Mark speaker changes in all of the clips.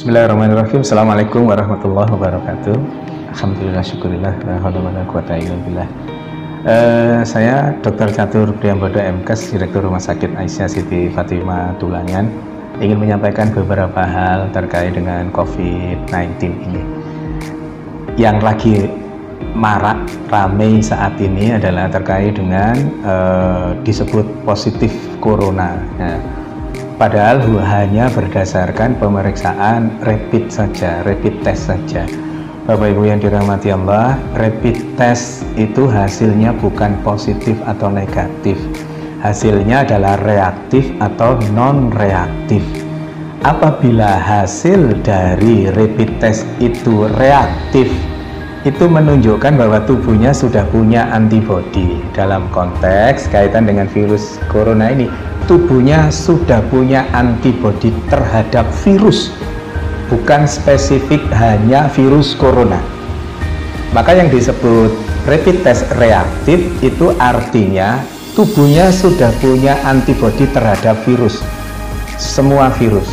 Speaker 1: Bismillahirrahmanirrahim. Assalamualaikum warahmatullahi wabarakatuh. Alhamdulillah, syukurillah, la Uh, saya Dr. Catur Priambodo MKes, Direktur Rumah Sakit Aisyah Siti Fatimah Tulangan ingin menyampaikan beberapa hal terkait dengan COVID-19 ini. Yang lagi marak ramai saat ini adalah terkait dengan uh, disebut positif corona. Nah, padahal hanya berdasarkan pemeriksaan rapid saja, rapid test saja. Bapak Ibu yang dirahmati Allah, rapid test itu hasilnya bukan positif atau negatif. Hasilnya adalah reaktif atau non-reaktif. Apabila hasil dari rapid test itu reaktif, itu menunjukkan bahwa tubuhnya sudah punya antibodi dalam konteks kaitan dengan virus corona ini tubuhnya sudah punya antibodi terhadap virus bukan spesifik hanya virus corona. Maka yang disebut rapid test reaktif itu artinya tubuhnya sudah punya antibodi terhadap virus. Semua virus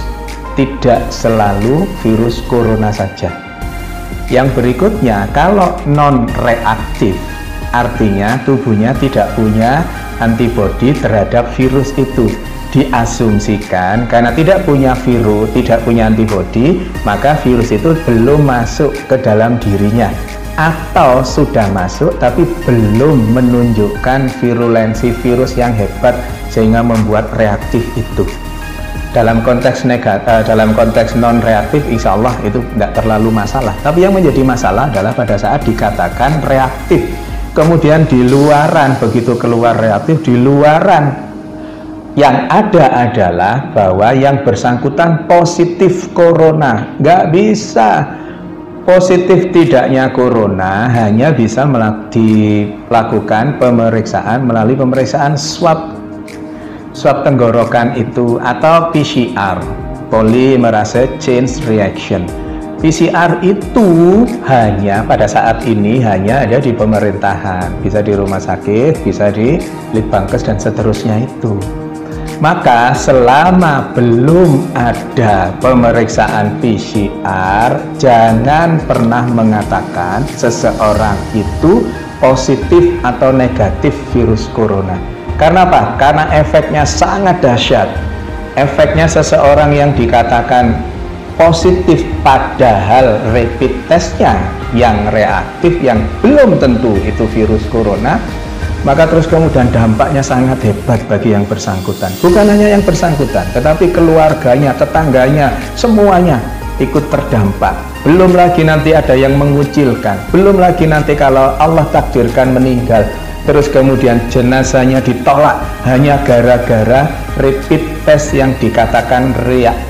Speaker 1: tidak selalu virus corona saja. Yang berikutnya, kalau non-reaktif, artinya tubuhnya tidak punya antibodi terhadap virus itu. Diasumsikan. Karena tidak punya virus, tidak punya antibodi, maka virus itu belum masuk ke dalam dirinya. Atau sudah masuk tapi belum menunjukkan virulensi virus yang hebat sehingga membuat reaktif itu. Dalam konteks negatif, uh, dalam konteks non reaktif insya Allah itu tidak terlalu masalah. Tapi yang menjadi masalah adalah pada saat dikatakan reaktif kemudian di luaran begitu keluar reaktif di luaran. Yang ada adalah bahwa yang bersangkutan positif corona. Nggak bisa. Positif tidaknya corona hanya bisa dilakukan pemeriksaan melalui pemeriksaan swab. Swab tenggorokan itu atau PCR polymerase chain reaction PCR itu hanya pada saat ini hanya ada di pemerintahan bisa di rumah sakit bisa di litbangkes dan seterusnya itu maka selama belum ada pemeriksaan PCR jangan pernah mengatakan seseorang itu positif atau negatif virus corona karena apa? Karena efeknya sangat dahsyat. Efeknya seseorang yang dikatakan positif padahal rapid testnya yang reaktif yang belum tentu itu virus corona maka terus kemudian dampaknya sangat hebat bagi yang bersangkutan. Bukan hanya yang bersangkutan tetapi keluarganya, tetangganya, semuanya ikut terdampak. Belum lagi nanti ada yang mengucilkan. Belum lagi nanti kalau Allah takdirkan meninggal terus kemudian jenazahnya ditolak. Hanya gara-gara rapid test yang dikatakan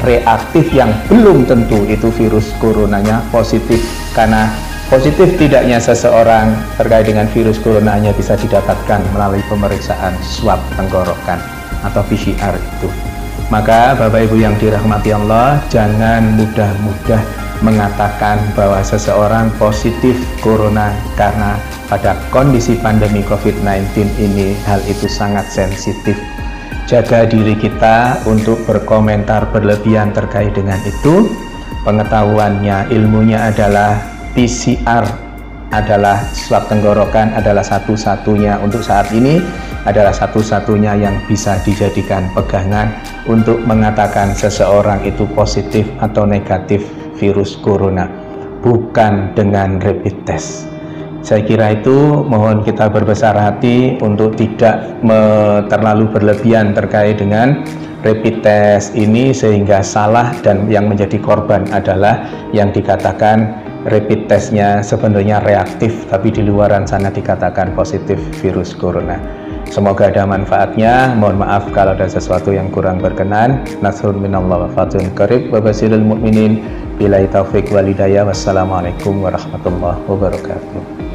Speaker 1: reaktif yang belum tentu itu virus coronanya positif. Karena positif tidaknya seseorang terkait dengan virus corona hanya bisa didapatkan melalui pemeriksaan swab tenggorokan atau PCR itu maka Bapak Ibu yang dirahmati Allah jangan mudah-mudah mengatakan bahwa seseorang positif corona karena pada kondisi pandemi COVID-19 ini hal itu sangat sensitif. Jaga diri kita untuk berkomentar berlebihan terkait dengan itu. Pengetahuannya, ilmunya adalah PCR adalah swab tenggorokan adalah satu-satunya untuk saat ini adalah satu-satunya yang bisa dijadikan pegangan untuk mengatakan seseorang itu positif atau negatif virus corona bukan dengan rapid test. Saya kira itu mohon kita berbesar hati untuk tidak terlalu berlebihan terkait dengan rapid test ini sehingga salah dan yang menjadi korban adalah yang dikatakan rapid testnya sebenarnya reaktif tapi di luaran sana dikatakan positif virus corona. Semoga ada manfaatnya. Mohon maaf kalau ada sesuatu yang kurang berkenan. Nasrun minallah wa fatun karib wa basilul mu'minin. Bila taufik walidayah wassalamualaikum warahmatullahi wabarakatuh